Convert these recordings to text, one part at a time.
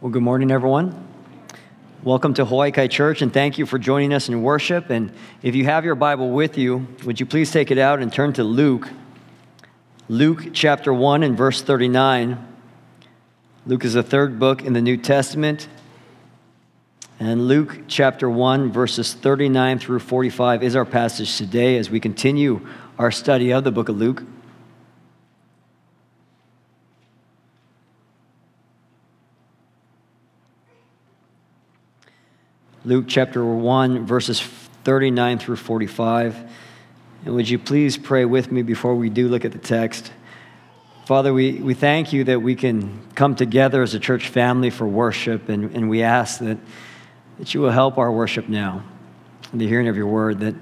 Well, good morning, everyone. Welcome to Hawaii Kai Church, and thank you for joining us in worship. And if you have your Bible with you, would you please take it out and turn to Luke, Luke chapter 1 and verse 39. Luke is the third book in the New Testament. And Luke chapter 1, verses 39 through 45 is our passage today as we continue our study of the book of Luke. Luke chapter 1, verses 39 through 45. And would you please pray with me before we do look at the text? Father, we, we thank you that we can come together as a church family for worship, and, and we ask that, that you will help our worship now, in the hearing of your word, that,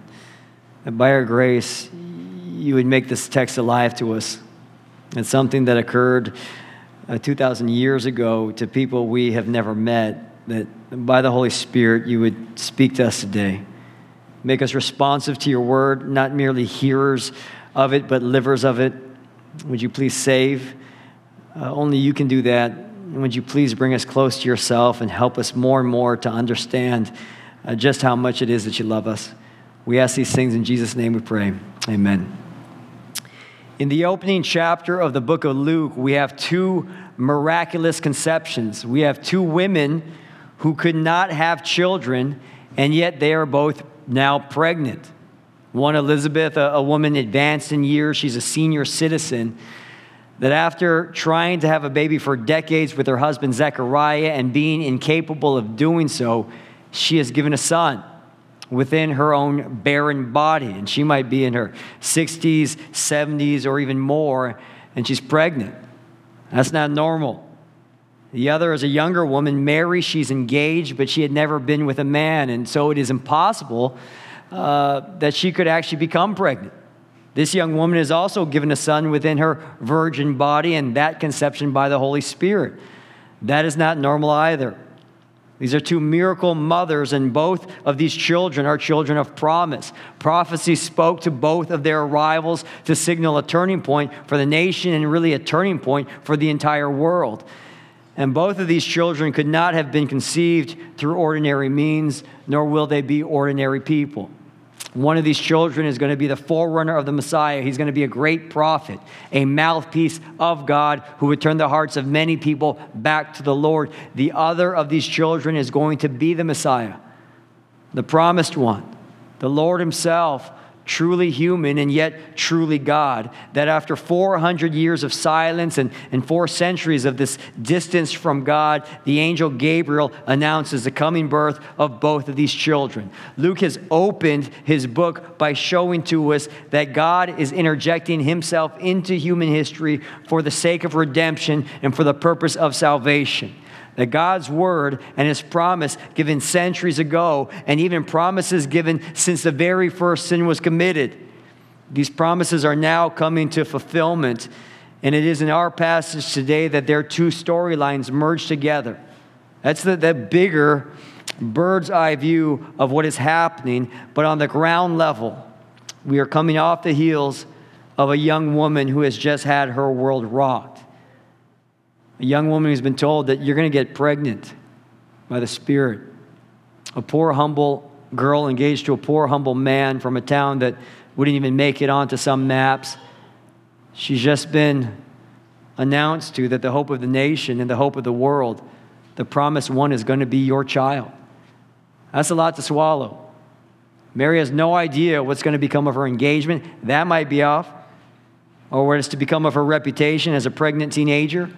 that by your grace, you would make this text alive to us. It's something that occurred uh, 2,000 years ago to people we have never met that by the Holy Spirit you would speak to us today. Make us responsive to your word, not merely hearers of it, but livers of it. Would you please save? Uh, only you can do that. And would you please bring us close to yourself and help us more and more to understand uh, just how much it is that you love us? We ask these things in Jesus' name we pray. Amen. In the opening chapter of the book of Luke, we have two miraculous conceptions. We have two women who could not have children, and yet they are both now pregnant. One, Elizabeth, a, a, woman advanced in years, she's a senior citizen, that after trying to have a baby for decades with her husband Zechariah and being incapable of doing so, she has given a son within her own barren body. And she might be in her 60s, 70s, or even more, and she's pregnant. That's not normal. The other is a younger woman, Mary. She's engaged, but she had never been with a man, and so it is impossible uh, that she could actually become pregnant. This young woman is also given a son within her virgin body, and that conception by the Holy Spirit. That is not normal either. These are two miracle mothers, and both of these children are children of promise. Prophecy spoke to both of their arrivals to signal a turning point for the nation and really a turning point for the entire world. And both of these children could not have been conceived through ordinary means, nor will they be ordinary people. One of these children is going to be the forerunner of the Messiah. He's going to be a great prophet, a mouthpiece of God who would turn the hearts of many people back to the Lord. The other of these children is going to be the Messiah, the promised one, the Lord Himself truly human and yet truly God. That after 400 years of silence and, and four centuries of this distance from God, the angel Gabriel announces the coming birth of both of these children. Luke has opened his book by showing to us that God is interjecting himself into human history for the sake of redemption and for the purpose of salvation that God's word and his promise given centuries ago, and even promises given since the very first sin was committed, these promises are now coming to fulfillment. And it is in our passage today that their two storylines merge together. That's the, the bigger bird's eye view of what is happening. But on the ground level, we are coming off the heels of a young woman who has just had her world rocked a young woman who's been told that you're going to get pregnant by the Spirit, a poor, humble girl engaged to a poor, humble man from a town that wouldn't even make it onto some maps. She's just been announced to that the hope of the nation and the hope of the world, the promised one, is going to be your child. That's a lot to swallow. Mary has no idea what's going to become of her engagement. That might be off. Or what is to become of her reputation as a pregnant teenager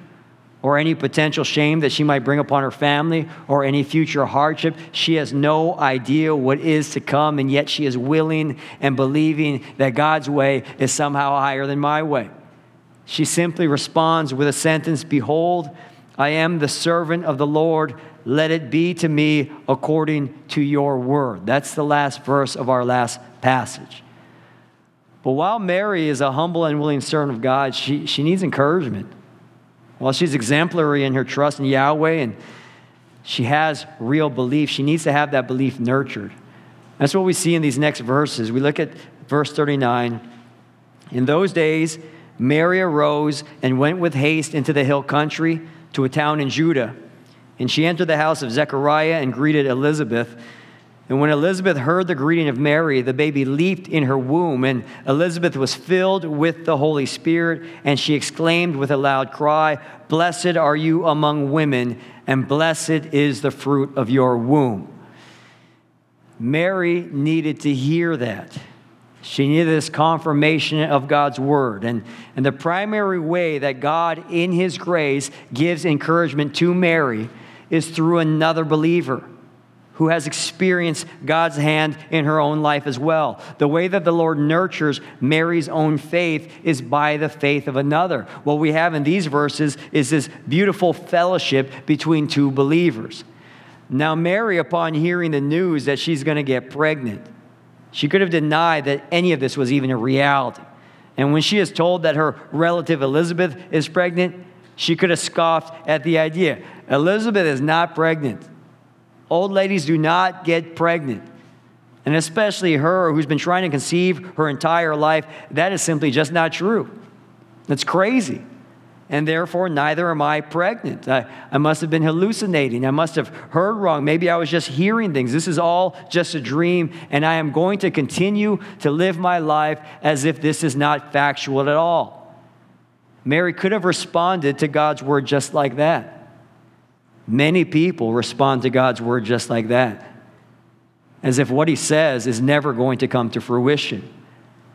or any potential shame that she might bring upon her family or any future hardship. She has no idea what is to come, and yet she is willing and believing that God's way is somehow higher than my way. She simply responds with a sentence Behold, I am the servant of the Lord. Let it be to me according to your word. That's the last verse of our last passage. But while Mary is a humble and willing servant of God, she, she needs encouragement. While she's exemplary in her trust in Yahweh and she has real belief, she needs to have that belief nurtured. That's what we see in these next verses. We look at verse 39. In those days, Mary arose and went with haste into the hill country to a town in Judah, And she entered the house of Zechariah and greeted Elizabeth. And when Elizabeth heard the greeting of Mary, the baby leaped in her womb, and Elizabeth was filled with the Holy Spirit, and she exclaimed with a loud cry, Blessed are you among women, and blessed is the fruit of your womb. Mary needed to hear that. She needed this confirmation of God's word. And, and the primary way that God, in His grace, gives encouragement to Mary is through another believer who has experienced God's hand in her own life as well. The way that the Lord nurtures Mary's own faith is by the faith of another. What we have in these verses is this beautiful fellowship between two believers. Now, Mary, upon hearing the news that she's going to get pregnant, she could have denied that any of this was even a reality. And when she is told that her relative Elizabeth is pregnant, she could have scoffed at the idea. Elizabeth is not pregnant. Old ladies do not get pregnant. And especially her who's been trying to conceive her entire life, that is simply just not true. That's crazy and therefore neither am I pregnant. I, I must have been hallucinating. I must have heard wrong. Maybe I was just hearing things. This is all just a dream, and I am going to continue to live my life as if this is not factual at all. Mary could have responded to God's word just like that. Many people respond to God's word just like that, as if what he says is never going to come to fruition.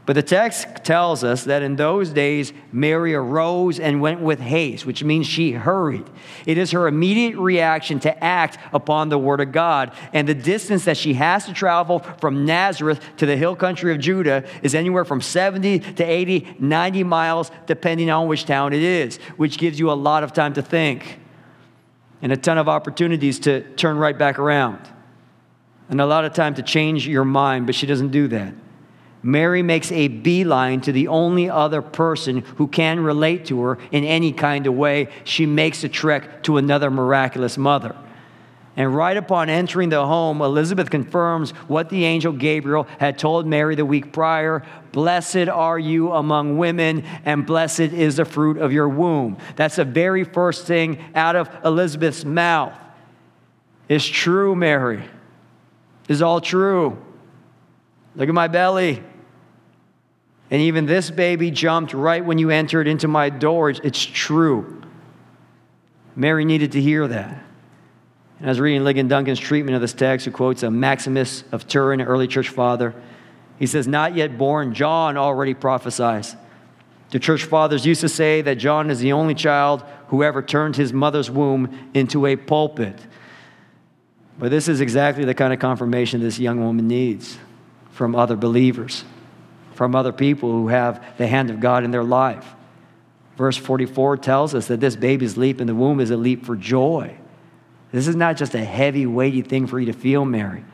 But the text tells us that in those days, Mary arose and went with haste, which means she hurried. It is her immediate reaction to act upon the word of God. And the distance that she has to travel from Nazareth to the hill country of Judah is anywhere from 70 to 80, 90 miles, depending on which town it is, which gives you a lot of time to think and a ton of opportunities to turn right back around and a lot of time to change your mind, but she doesn't do that. Mary makes a beeline to the only other person who can relate to her in any kind of way. She makes a trek to another miraculous mother. And right upon entering the home, Elizabeth confirms what the angel Gabriel had told Mary the week prior Blessed are you among women, and blessed is the fruit of your womb. That's the very first thing out of Elizabeth's mouth. It's true, Mary. It's all true. Look at my belly. And even this baby jumped right when you entered into my doors. It's true. Mary needed to hear that. And I was reading Ligon Duncan's treatment of this text, who quotes a Maximus of Turin, an early church father. He says, Not yet born, John already prophesies. The church fathers used to say that John is the only child who ever turned his mother's womb into a pulpit. But this is exactly the kind of confirmation this young woman needs from other believers from other people who have the hand of God in their life. Verse 44 tells us that this baby's leap in the womb is a leap for joy. This is not just a heavy, weighty thing for you to feel, Mary.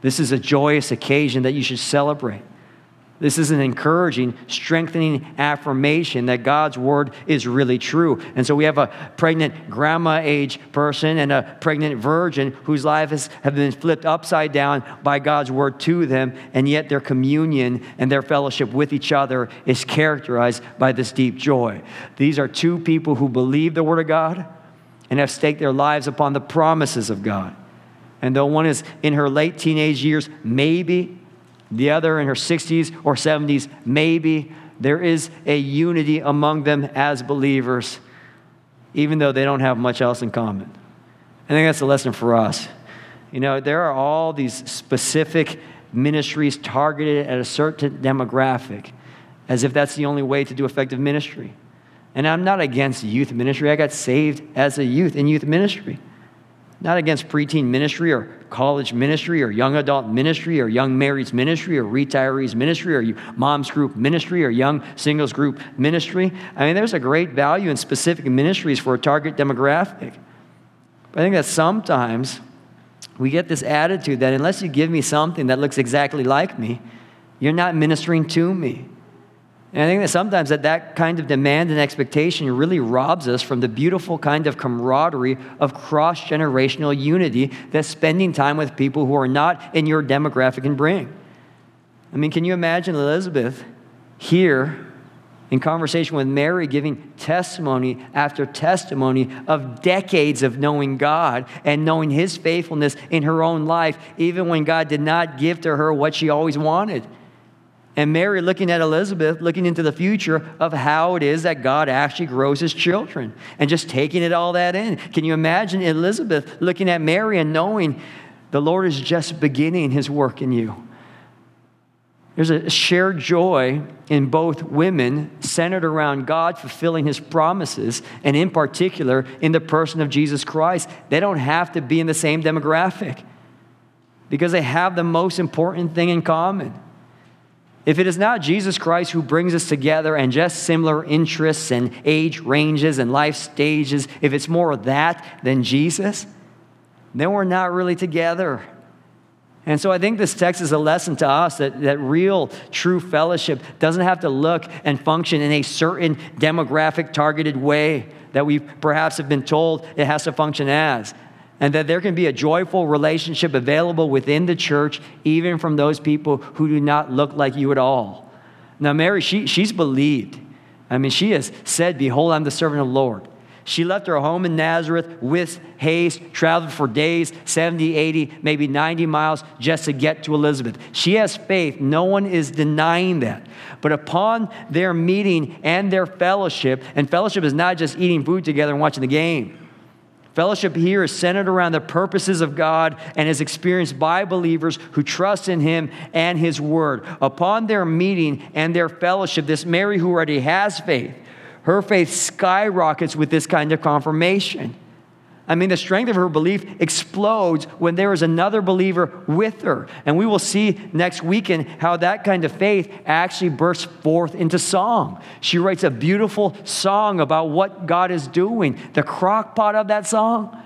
This is a joyous occasion that you should celebrate. This is an encouraging, strengthening affirmation that God's word is really true. And so we have a pregnant grandma age person and a pregnant virgin whose lives have been flipped upside down by God's word to them, and yet their communion and their fellowship with each other is characterized by this deep joy. These are two people who believe the word of God and have staked their lives upon the promises of God. And though one is in her late teenage years, maybe the other in her 60s or 70s, maybe. There is a unity among them as believers, even though they don't have much else in common. I think that's a lesson for us. You know, there are all these specific ministries targeted at a certain demographic, as if that's the only way to do effective ministry. And I'm not against youth ministry. I got saved as a youth in youth ministry not against preteen ministry or college ministry or young adult ministry or young marrieds ministry or retirees ministry or moms group ministry or young singles group ministry. I mean, there's a great value in specific ministries for a target demographic. But I think that sometimes we get this attitude that unless you give me something that looks exactly like me, you're not ministering to me. And I think that sometimes that, that kind of demand and expectation really robs us from the beautiful kind of camaraderie of cross generational unity that spending time with people who are not in your demographic can bring. I mean, can you imagine Elizabeth here in conversation with Mary, giving testimony after testimony of decades of knowing God and knowing His faithfulness in her own life, even when God did not give to her what she always wanted. And Mary looking at Elizabeth, looking into the future of how it is that God actually grows his children and just taking it all that in. Can you imagine Elizabeth looking at Mary and knowing the Lord is just beginning his work in you? There's a shared joy in both women centered around God fulfilling his promises, and in particular, in the person of Jesus Christ. They don't have to be in the same demographic because they have the most important thing in common. If it is not Jesus Christ who brings us together and just similar interests and age ranges and life stages, if it's more of that than Jesus, then we're not really together. And so I think this text is a lesson to us that, that real, true fellowship doesn't have to look and function in a certain demographic targeted way that we perhaps have been told it has to function as. And that there can be a joyful relationship available within the church, even from those people who do not look like you at all. Now, Mary, she, she's believed. I mean, she has said, Behold, I'm the servant of the Lord. She left her home in Nazareth with haste, traveled for days, 70, 80, maybe 90 miles just to get to Elizabeth. She has faith. No one is denying that. But upon their meeting and their fellowship, and fellowship is not just eating food together and watching the game. Fellowship here is centered around the purposes of God and is experienced by believers who trust in Him and His Word. Upon their meeting and their fellowship, this Mary who already has faith, her faith skyrockets with this kind of confirmation. I mean, the strength of her belief explodes when there is another believer with her. And we will see next weekend how that kind of faith actually bursts forth into song. She writes a beautiful song about what God is doing. The crockpot of that song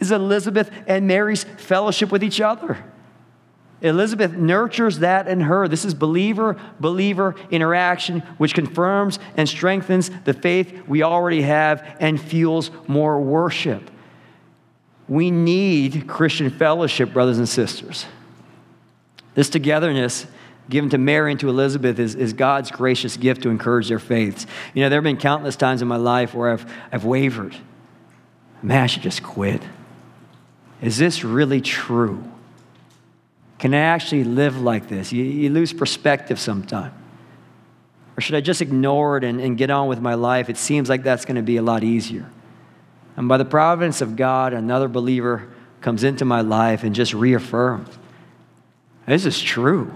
is Elizabeth and Mary's fellowship with each other. Elizabeth nurtures that in her. This is believer believer interaction, which confirms and strengthens the faith we already have and fuels more worship. We need Christian fellowship, brothers and sisters. This togetherness given to Mary and to Elizabeth is, is God's gracious gift to encourage their faiths. You know, there have been countless times in my life where I've, I've wavered. Man, I should just quit. Is this really true? Can I actually live like this? You, you lose perspective sometime. Or should I just ignore it and, and get on with my life? It seems like that's going to be a lot easier. And by the providence of God, another believer comes into my life and just reaffirms this is true.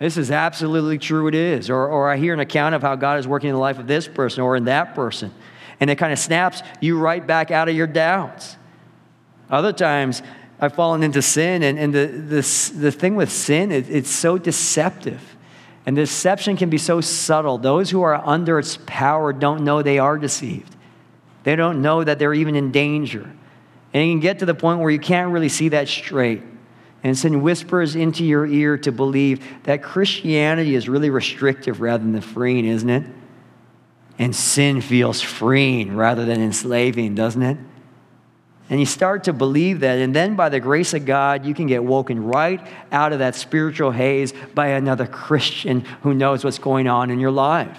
This is absolutely true, it is. Or, or I hear an account of how God is working in the life of this person or in that person. And it kind of snaps you right back out of your doubts. Other times, I've fallen into sin. And, and the, the, the thing with sin, it, it's so deceptive. And deception can be so subtle. Those who are under its power don't know they are deceived, they don't know that they're even in danger. And you can get to the point where you can't really see that straight. And sin whispers into your ear to believe that Christianity is really restrictive rather than freeing, isn't it? And sin feels freeing rather than enslaving, doesn't it? And you start to believe that. And then, by the grace of God, you can get woken right out of that spiritual haze by another Christian who knows what's going on in your life.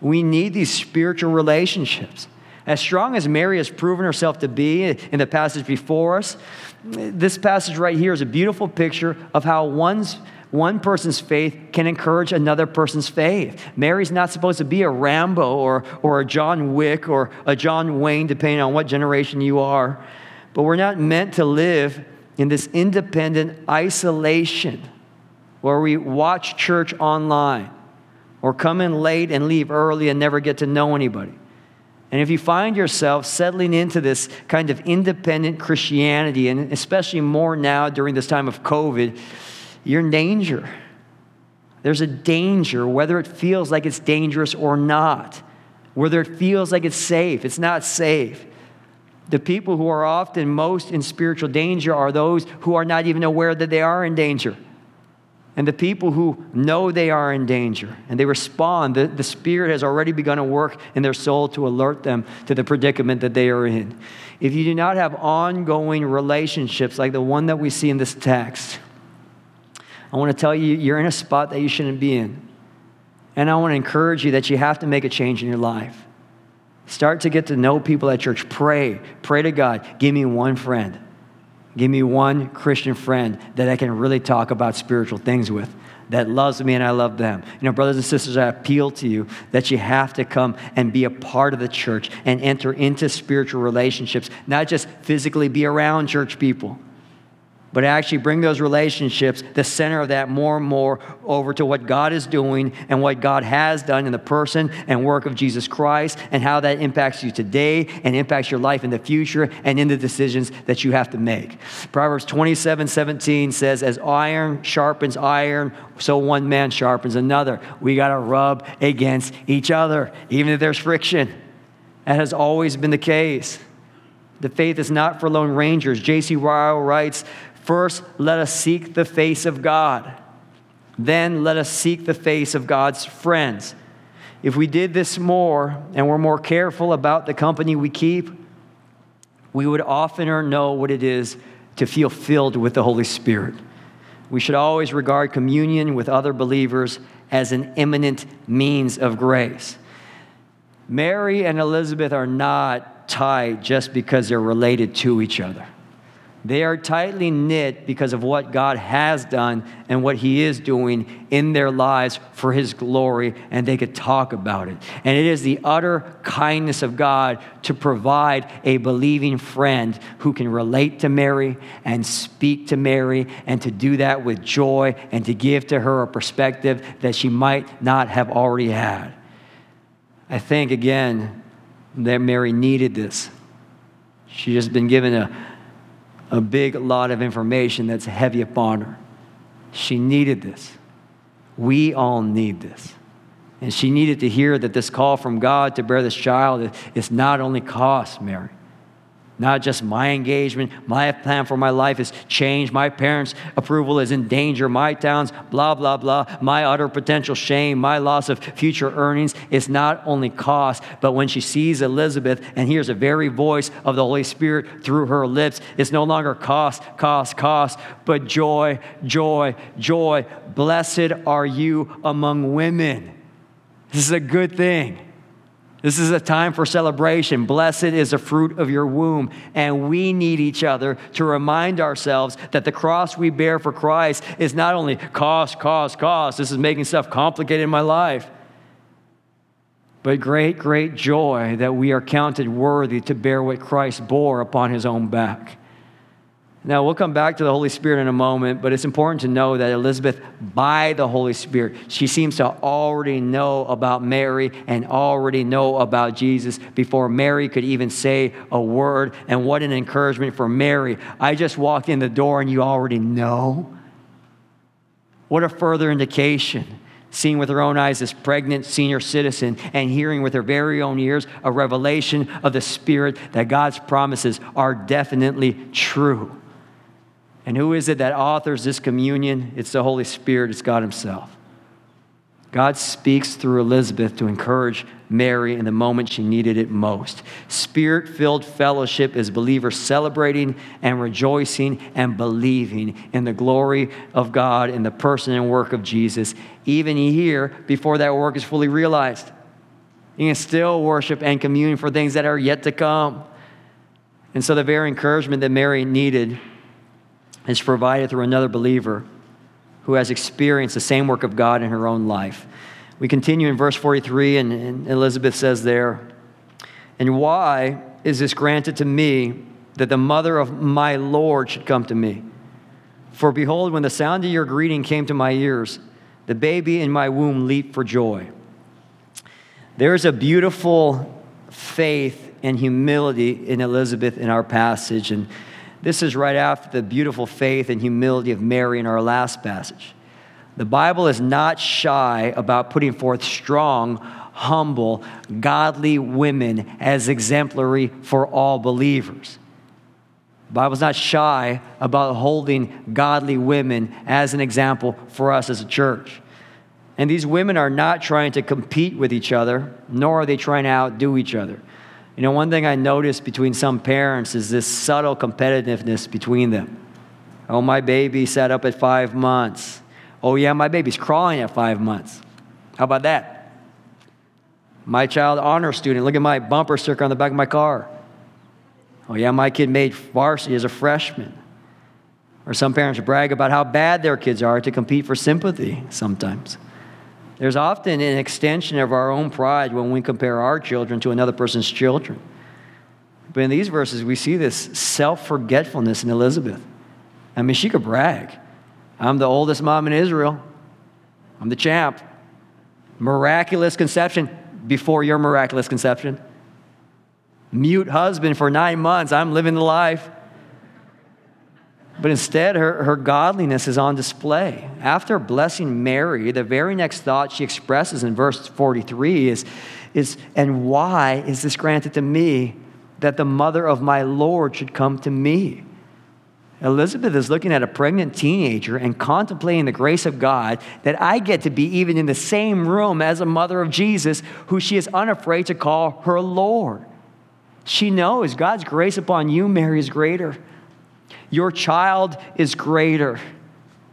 We need these spiritual relationships. As strong as Mary has proven herself to be in the passage before us, this passage right here is a beautiful picture of how one's one person's faith can encourage another person's faith. Mary's not supposed to be a Rambo or, or a John Wick or a John Wayne, depending on what generation you are. But we're not meant to live in this independent isolation where we watch church online or come in late and leave early and never get to know anybody. And if you find yourself settling into this kind of independent Christianity, and especially more now during this time of COVID, you're in danger. There's a danger, whether it feels like it's dangerous or not, whether it feels like it's safe, it's not safe. The people who are often most in spiritual danger are those who are not even aware that they are in danger. And the people who know they are in danger and they respond, the, the Spirit has already begun to work in their soul to alert them to the predicament that they are in. If you do not have ongoing relationships like the one that we see in this text, I want to tell you, you're in a spot that you shouldn't be in. And I want to encourage you that you have to make a change in your life. Start to get to know people at church. Pray. Pray to God. Give me one friend. Give me one Christian friend that I can really talk about spiritual things with that loves me and I love them. You know, brothers and sisters, I appeal to you that you have to come and be a part of the church and enter into spiritual relationships, not just physically be around church people but actually bring those relationships, the center of that more and more over to what God is doing and what God has done in the person and work of Jesus Christ and how that impacts you today and impacts your life in the future and in the decisions that you have to make. Proverbs 27 17 says, As iron sharpens iron, so one man sharpens another. We got to rub against each other, even if there's friction. That has always been the case. The faith is not for lone rangers. J.C. Ryle writes, First, let us seek the face of God. Then, let us seek the face of God's friends. If we did this more and were more careful about the company we keep, we would oftener know what it is to feel filled with the Holy Spirit. We should always regard communion with other believers as an imminent means of grace. Mary and Elizabeth are not tied just because they're related to each other. They are tightly knit because of what God has done and what He is doing in their lives for His glory, and they could talk about it. And it is the utter kindness of God to provide a believing friend who can relate to Mary and speak to Mary, and to do that with joy and to give to her a perspective that she might not have already had. I think, again, that Mary needed this. She has been given a a big lot of information that's heavy upon her. She needed this. We all need this. And she needed to hear that this call from God to bear this child is not only cost, Mary, not just my engagement, my plan for my life is changed, my parents' approval is in danger, my town's blah, blah, blah, my utter potential shame, my loss of future earnings is not only cost, but when she sees Elizabeth and hears the very voice of the Holy Spirit through her lips, it's no longer cost, cost, cost, but joy, joy, joy. Blessed are you among women. This is a good thing. This is a time for celebration. Blessed is the fruit of your womb. And we need each other to remind ourselves that the cross we bear for Christ is not only cost, cost, cost. This is making stuff complicated in my life. But great, great joy that we are counted worthy to bear what Christ bore upon his own back. Now, we'll come back to the Holy Spirit in a moment, but it's important to know that Elizabeth, by the Holy Spirit, she seems to already know about Mary and already know about Jesus before Mary could even say a word. And what an encouragement for Mary. I just walked in the door and you already know. What a further indication. Seeing with her own eyes this pregnant senior citizen and hearing with her very own ears a revelation of the Spirit that God's promises are definitely true. And who is it that authors this communion? It's the Holy Spirit, it's God Himself. God speaks through Elizabeth to encourage Mary in the moment she needed it most. Spirit filled fellowship is believers celebrating and rejoicing and believing in the glory of God in the person and work of Jesus, even here before that work is fully realized. You can still worship and commune for things that are yet to come. And so, the very encouragement that Mary needed is provided through another believer who has experienced the same work of God in her own life. We continue in verse 43, and, and Elizabeth says there, And why is this granted to me that the mother of my Lord should come to me? For behold, when the sound of your greeting came to my ears, the baby in my womb leaped for joy. There's a beautiful faith and humility in Elizabeth in our passage. And this is right after the beautiful faith and humility of Mary in our last passage. The Bible is not shy about putting forth strong, humble, godly women as exemplary for all believers. The Bible's not shy about holding godly women as an example for us as a church. And these women are not trying to compete with each other, nor are they trying to outdo each other. You know, one thing I noticed between some parents is this subtle competitiveness between them. Oh, my baby sat up at five months. Oh, yeah, my baby's crawling at five months. How about that? My child honor student, look at my bumper sticker on the back of my car. Oh, yeah, my kid made varsity as a freshman. Or some parents brag about how bad their kids are to compete for sympathy sometimes. There's often an extension of our own pride when we compare our children to another person's children. But in these verses, we see this self forgetfulness in Elizabeth. I mean, she could brag. I'm the oldest mom in Israel, I'm the champ. Miraculous conception before your miraculous conception. Mute husband for nine months. I'm living the life. But instead, her, her godliness is on display. After blessing Mary, the very next thought she expresses in verse 43 is, is And why is this granted to me that the mother of my Lord should come to me? Elizabeth is looking at a pregnant teenager and contemplating the grace of God that I get to be even in the same room as a mother of Jesus, who she is unafraid to call her Lord. She knows God's grace upon you, Mary, is greater. Your child is greater.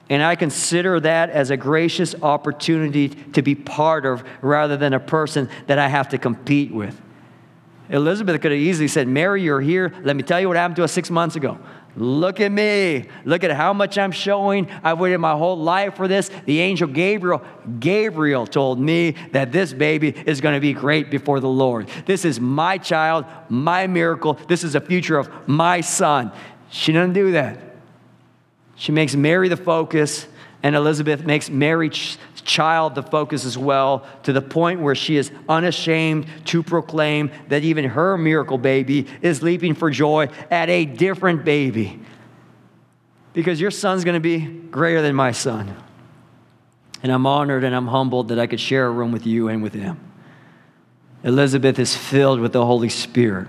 And I consider that as a gracious opportunity to be part of rather than a person that I have to compete with. Elizabeth could have easily said, Mary, you're here. Let me tell you what happened to us six months ago. Look at me. Look at how much I'm showing. I've waited my whole life for this. The angel Gabriel, Gabriel told me that this baby is going to be great before the Lord. This is my child, my miracle. This is the future of my son. She doesn't do that. She makes Mary the focus, and Elizabeth makes Mary's child the focus as well, to the point where she is unashamed to proclaim that even her miracle baby is leaping for joy at a different baby. Because your son's to be greater than my son. And I'm honored and I'm humbled that I could share a room with you and with him. Elizabeth is filled with the Holy Spirit.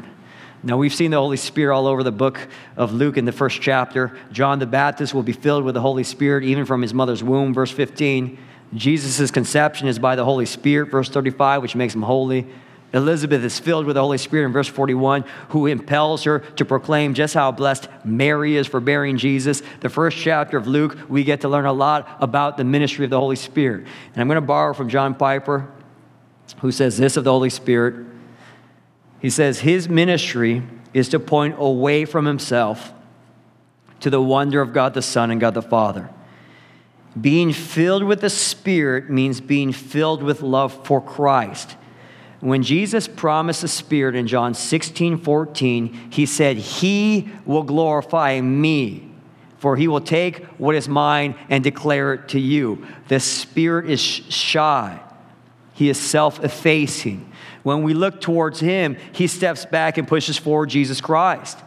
Now, we've seen the Holy Spirit all over the book of Luke in the first chapter. John the Baptist will be filled with the Holy Spirit even from his mother's womb, verse 15. Jesus' conception is by the Holy Spirit, verse 35, which makes him holy. Elizabeth is filled with the Holy Spirit in verse 41, who impels her to proclaim just how blessed Mary is for bearing Jesus. The first chapter of Luke, we get to learn a lot about the ministry of the Holy Spirit. And I'm going to borrow from John Piper, who says this of the Holy Spirit. He says, His ministry is to point away from himself to the wonder of God the Son and God the Father. Being filled with the Spirit means being filled with love for Christ. When Jesus promised the Spirit in John 16 14, he said, He will glorify me, for he will take what is mine and declare it to you. The Spirit is shy, he is self effacing. When we look towards him, he steps back and pushes forward Jesus Christ.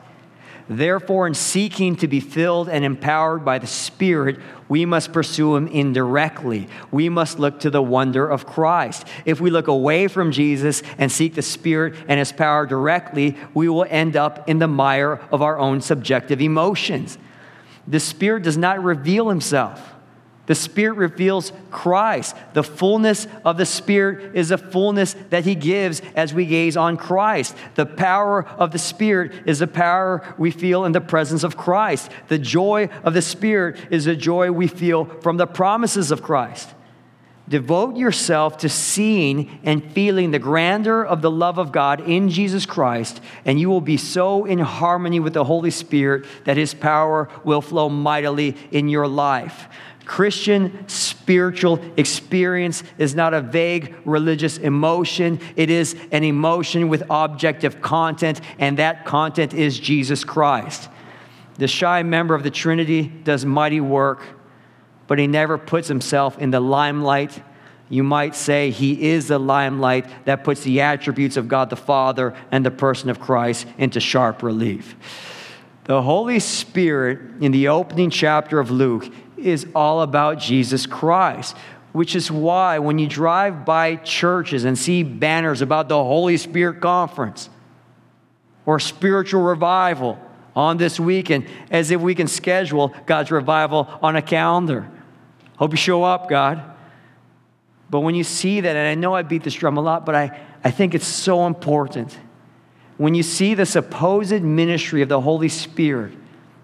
Therefore, in seeking to be filled and empowered by the Spirit, we must pursue Him indirectly. We must look to the wonder of Christ. If we look away from Jesus and seek the Spirit and His power directly, we will end up in the mire of our own subjective emotions. The Spirit does not reveal Himself. The Spirit reveals Christ. The fullness of the Spirit is a fullness that He gives as we gaze on Christ. The power of the Spirit is a power we feel in the presence of Christ. The joy of the Spirit is a joy we feel from the promises of Christ. Devote yourself to seeing and feeling the grandeur of the love of God in Jesus Christ, and you will be so in harmony with the Holy Spirit that His power will flow mightily in your life. Christian spiritual experience is not a vague religious emotion. It is an emotion with objective content, and that content is Jesus Christ. The shy member of the Trinity does mighty work, but he never puts himself in the limelight. You might say he is the limelight that puts the attributes of God the Father and the person of Christ into sharp relief. The Holy Spirit, in the opening chapter of Luke, is all about Jesus Christ, which is why when you drive by churches and see banners about the Holy Spirit Conference or spiritual revival on this weekend, as if we can schedule God's revival on a calendar. Hope you show up, God. But when you see that, and I know I beat this drum a lot, but I, I think it's so important. When you see the supposed ministry of the Holy Spirit,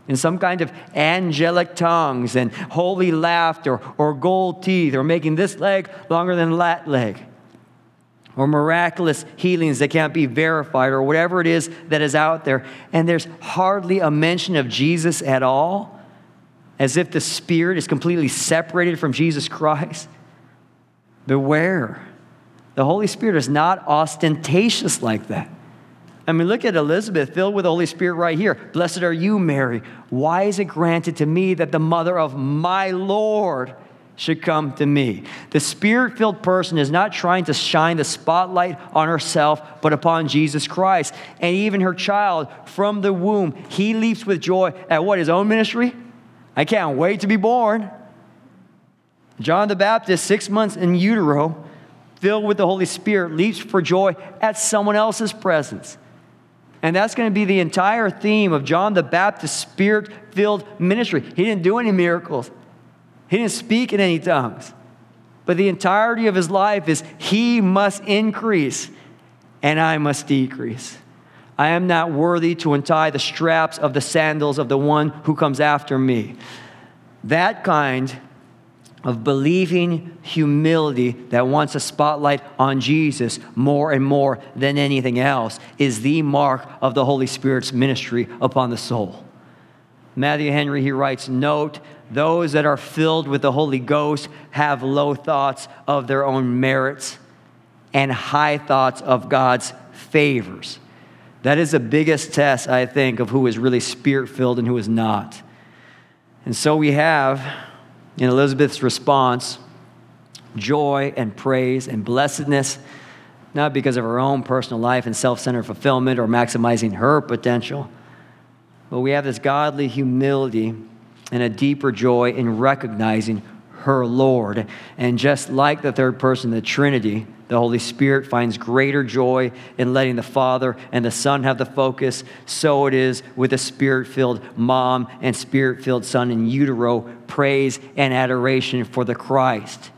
in some kind of angelic tongues and holy laughter or gold teeth or making this leg longer than that leg. or miraculous healings that can't be verified or whatever it is that is out there. And there's hardly a mention of Jesus at all, as if the Spirit is completely separated from Jesus Christ. Beware. The Holy Spirit is not ostentatious like that. I mean, look at Elizabeth, filled with the Holy Spirit right here. Blessed are you, Mary. Why is it granted to me that the mother of my Lord should come to me? The Spirit filled person is not trying to shine the spotlight on herself, but upon Jesus Christ. And even her child from the womb, he leaps with joy at what? His own ministry? I can't wait to be born. John the Baptist, six months in utero, filled with the Holy Spirit, leaps for joy at someone else's presence. And that's going to be the entire theme of John the Baptist's spirit filled ministry. He didn't do any miracles, he didn't speak in any tongues. But the entirety of his life is he must increase and I must decrease. I am not worthy to untie the straps of the sandals of the one who comes after me. That kind of believing humility that wants a spotlight on Jesus more and more than anything else is the mark of the Holy Spirit's ministry upon the soul. Matthew Henry, he writes, Note, those that are filled with the Holy Ghost have low thoughts of their own merits and high thoughts of God's favors. That is the biggest test, I think, of who is really spirit filled and who is not. And so we have in Elizabeth's response joy and praise and blessedness, not because of her own personal life and self centered fulfillment or maximizing her potential, but we have this godly humility and a deeper joy in recognizing her Lord. And just like the third person, the Trinity, the Holy Spirit finds greater joy in letting the Father and the Son have the focus. So it is with a spirit filled mom and spirit filled son in utero, praise and adoration for the Christ.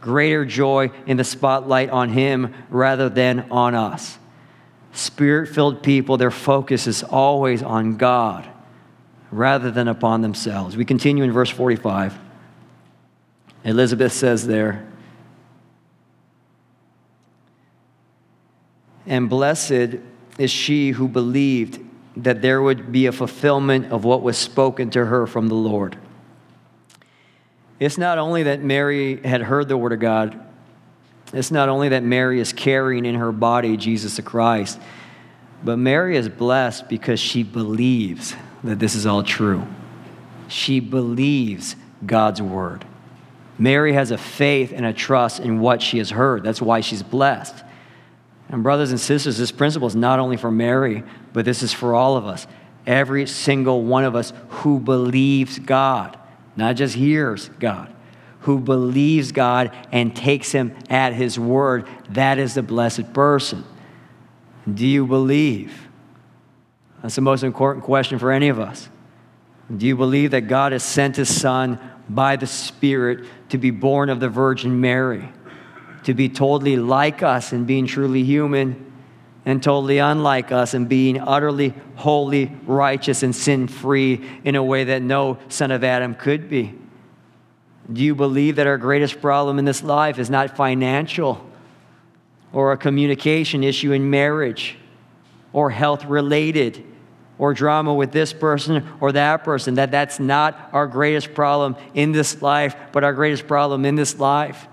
Greater joy in the spotlight on Him rather than on us. Spirit filled people, their focus is always on God rather than upon themselves. We continue in verse 45. Elizabeth says there, and blessed is she who believed that there would be a fulfillment of what was spoken to her from the Lord. It's not only that Mary had heard the word of God, it's not only that Mary is carrying in her body Jesus the Christ, but Mary is blessed because she believes that this is all true. She believes God's word. Mary has a faith and a trust in what she has heard. That's why she's blessed. And, brothers and sisters, this principle is not only for Mary, but this is for all of us. Every single one of us who believes God, not just hears God, who believes God and takes Him at His word, that is the blessed person. Do you believe? That's the most important question for any of us. Do you believe that God has sent His Son by the Spirit to be born of the Virgin Mary, to be totally like us and being truly human, and totally unlike us and being utterly holy, righteous, and sin free in a way that no son of Adam could be? Do you believe that our greatest problem in this life is not financial or a communication issue in marriage or health related? Or drama with this person or that person, that that's not our greatest problem in this life, but our greatest problem in this life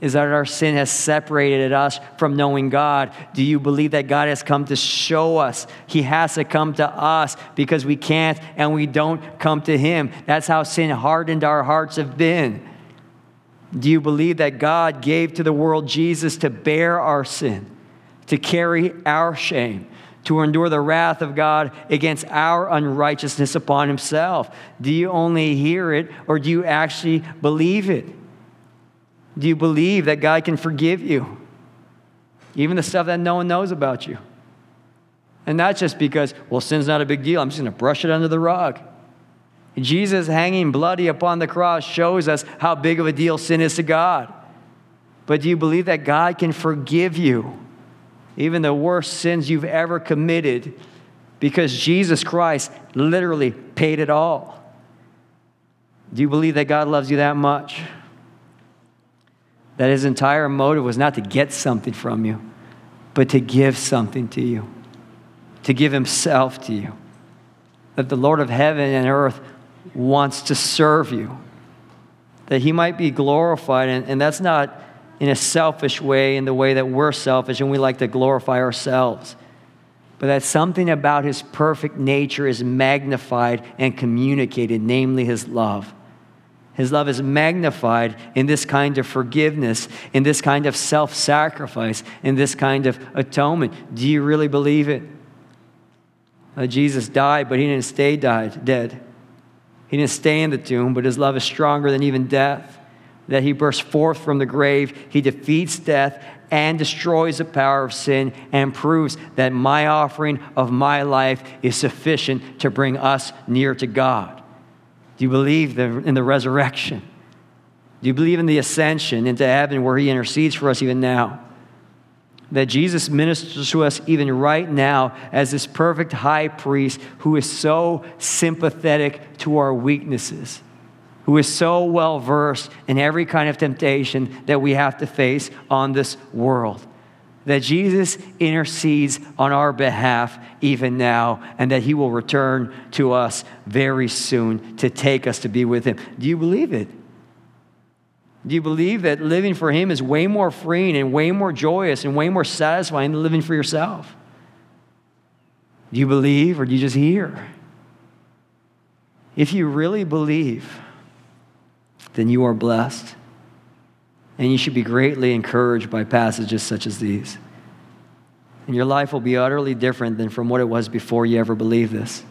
is that our sin has separated us from knowing God. Do you believe that God has come to show us? He has to come to us because we can't and we don't come to Him. That's how sin hardened our hearts have been. Do you believe that God gave to the world Jesus to bear our sin, to carry our shame? To endure the wrath of God against our unrighteousness upon himself? Do you only hear it or do you actually believe it? Do you believe that God can forgive you? Even the stuff that no one knows about you. And not just because, well, sin's not a big deal. I'm just going to brush it under the rug. Jesus hanging bloody upon the cross shows us how big of a deal sin is to God. But do you believe that God can forgive you? Even the worst sins you've ever committed, because Jesus Christ literally paid it all. Do you believe that God loves you that much? That his entire motive was not to get something from you, but to give something to you, to give himself to you. That the Lord of heaven and earth wants to serve you, that he might be glorified. And, and that's not in a selfish way, in the way that we're selfish and we like to glorify ourselves but that something about his perfect nature is magnified and communicated, namely his love. His love is magnified in this kind of forgiveness, in this kind of self sacrifice, in this kind of atonement. Do you really believe it? Uh, Jesus died, but he didn't stay died, dead. He didn't stay in the tomb, but his love is stronger than even death. That he bursts forth from the grave, he defeats death and destroys the power of sin and proves that my offering of my life is sufficient to bring us near to God. Do you believe in the resurrection? Do you believe in the ascension into heaven where he intercedes for us even now? That Jesus ministers to us even right now as this perfect high priest who is so sympathetic to our weaknesses who is so well versed in every kind of temptation that we have to face on this world. That Jesus intercedes on our behalf even now, and that he will return to us very soon to take us to be with him. Do you believe it? Do you believe that living for him is way more freeing and way more joyous and way more satisfying than living for yourself? Do you believe or do you just hear? If you really believe, then you are blessed. And you should be greatly encouraged by passages such as these. And your life will be utterly different than from what it was before you ever believed this.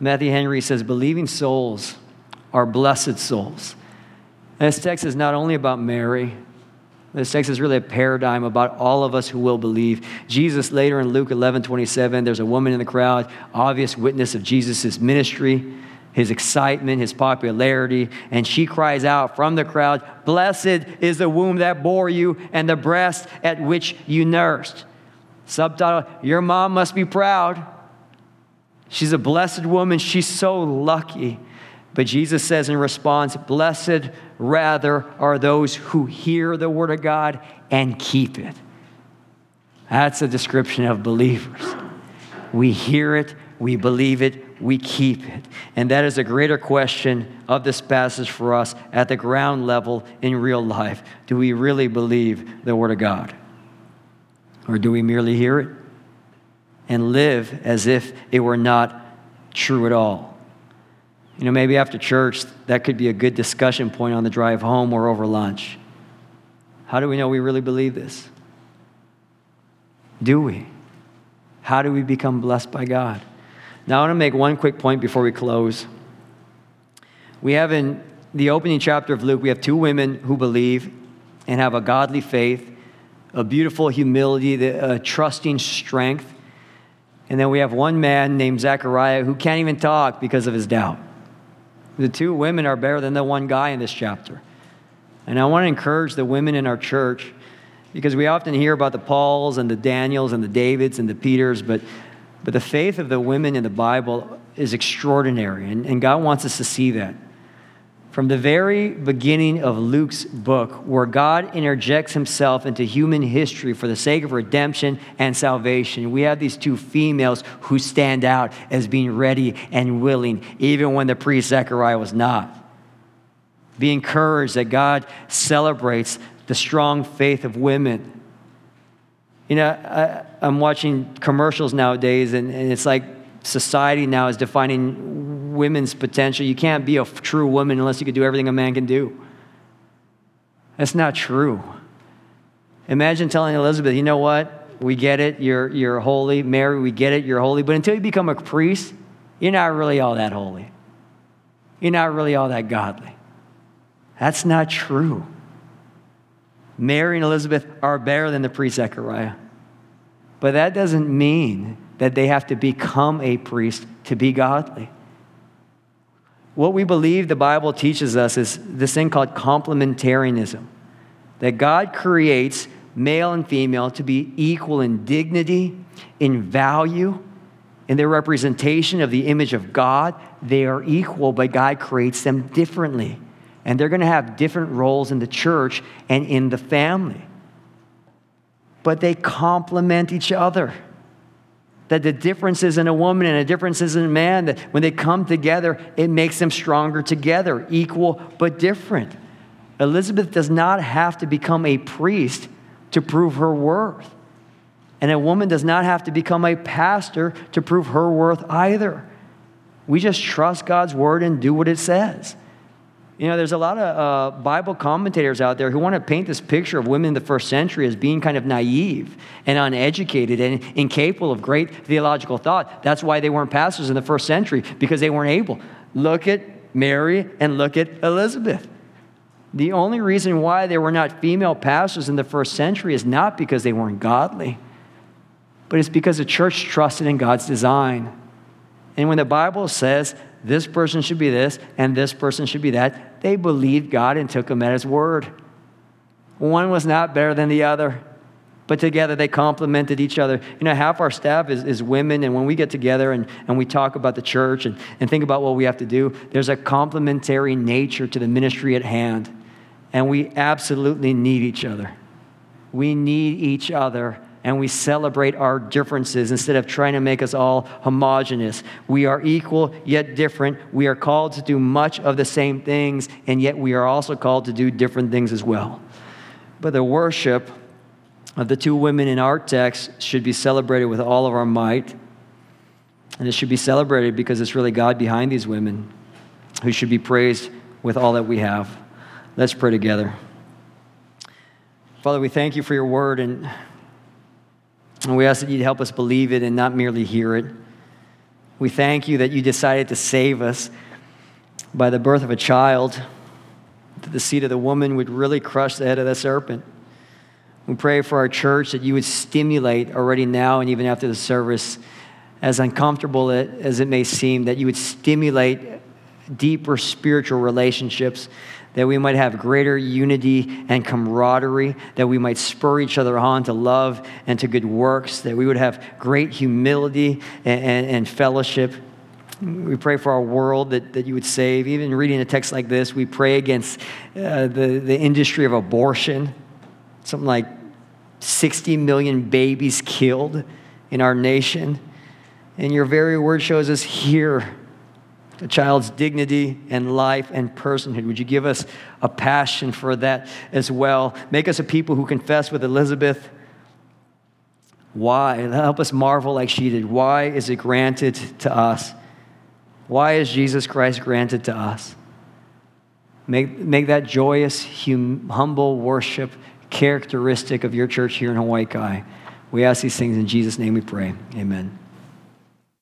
Matthew Henry says, Believing souls are blessed souls. And this text is not only about Mary, this text is really a paradigm about all of us who will believe. Jesus, later in Luke 11 27, there's a woman in the crowd, obvious witness of Jesus' ministry his excitement, his popularity, and she cries out from the crowd, Blessed is the womb that bore you and the breast at which you nursed. Subtitle, Your mom must be proud. She's a blessed woman. She's so lucky. But Jesus says in response, Blessed rather are those who hear the word of God and keep it. That's a description of believers. We hear it, we believe it, we keep it? And that is a greater question of this passage for us at the ground level in real life. Do we really believe the Word of God? Or do we merely hear it and live as if it were not true at all? You know, maybe after church, that could be a good discussion point on the drive home or over lunch. How do we know we really believe this? Do we? How do we become blessed by God? Now, I want to make one quick point before we close. We have in the opening chapter of Luke, we have two women who believe and have a godly faith, a beautiful humility, a trusting strength. And then we have one man named Zechariah who can't even talk because of his doubt. The two women are better than the one guy in this chapter. And I want to encourage the women in our church because we often hear about the Pauls and the Daniels and the Davids and the Peters, but but the faith of the women in the Bible is extraordinary, and, and God wants us to see that. From the very beginning of Luke's book, where God interjects himself into human history for the sake of redemption and salvation, we have these two females who stand out as being ready and willing, even when the priest Zechariah was not. Be encouraged that God celebrates the strong faith of women you know, I, am watching commercials nowadays, and, and it's like society now is defining women's potential. You can't be a true woman unless you can do everything a man can do. That's not true. Imagine telling Elizabeth, you know what? We get it, you're, you're holy. Mary, we get it, you're holy. But until you become a priest, you're not really all that holy. You're not really all that godly. That's not true. Mary and Elizabeth are better than the priest Zechariah. But that doesn't mean that they have to become a priest to be godly. What we believe the Bible teaches us is this thing called complementarianism that God creates male and female to be equal in dignity, in value, in their representation of the image of God. They are equal, but God creates them differently. And they're going to have different roles in the church and in the family. But they complement each other. That the differences in a woman and the differences in a man, that when they come together, it makes them stronger together, equal but different. Elizabeth does not have to become a priest to prove her worth. And a woman does not have to become a pastor to prove her worth either. We just trust God's word and do what it says. You know, there's a lot of uh, Bible commentators out there who want to paint this picture of women in the first century as being kind of naive and uneducated and incapable of great theological thought. That's why they weren't pastors in the first century, because they weren't able. Look at Mary and look at Elizabeth. The only reason why there were not female pastors in the first century is not because they weren't godly, but it's because the church trusted in God's design. And when the Bible says this person should be this and this person should be that, they believed God and took him at his word. One was not better than the other, but together they complemented each other. You know, half our staff is, is women, and when we get together and, and we talk about the church and, and think about what we have to do, there's a complementary nature to the ministry at hand. And we absolutely need each other. We need each other and we celebrate our differences instead of trying to make us all homogenous. We are equal yet different. We are called to do much of the same things, and yet we are also called to do different things as well. But the worship of the two women in our text should be celebrated with all of our might. And it should be celebrated because it's really God behind these women who should be praised with all that we have. Let's pray together. Father, we thank you for your word and and we ask that you'd help us believe it and not merely hear it. We thank you that you decided to save us by the birth of a child, that the seed of the woman would really crush the head of the serpent. We pray for our church that you would stimulate already now and even after the service, as uncomfortable as it may seem, that you would stimulate deeper spiritual relationships that we might have greater unity and camaraderie, that we might spur each other on to love and to good works, that we would have great humility and, and, and fellowship. We pray for our world that, that you would save. Even reading a text like this, we pray against uh, the, the industry of abortion. Something like 60 million babies killed in our nation. And your very word shows us here a child's dignity and life and personhood. Would you give us a passion for that as well? Make us a people who confess with Elizabeth. Why? Help us marvel like she did. Why is it granted to us? Why is Jesus Christ granted to us? Make, make that joyous, hum, humble worship characteristic of your church here in Hawaii. We ask these things in Jesus' name we pray. Amen.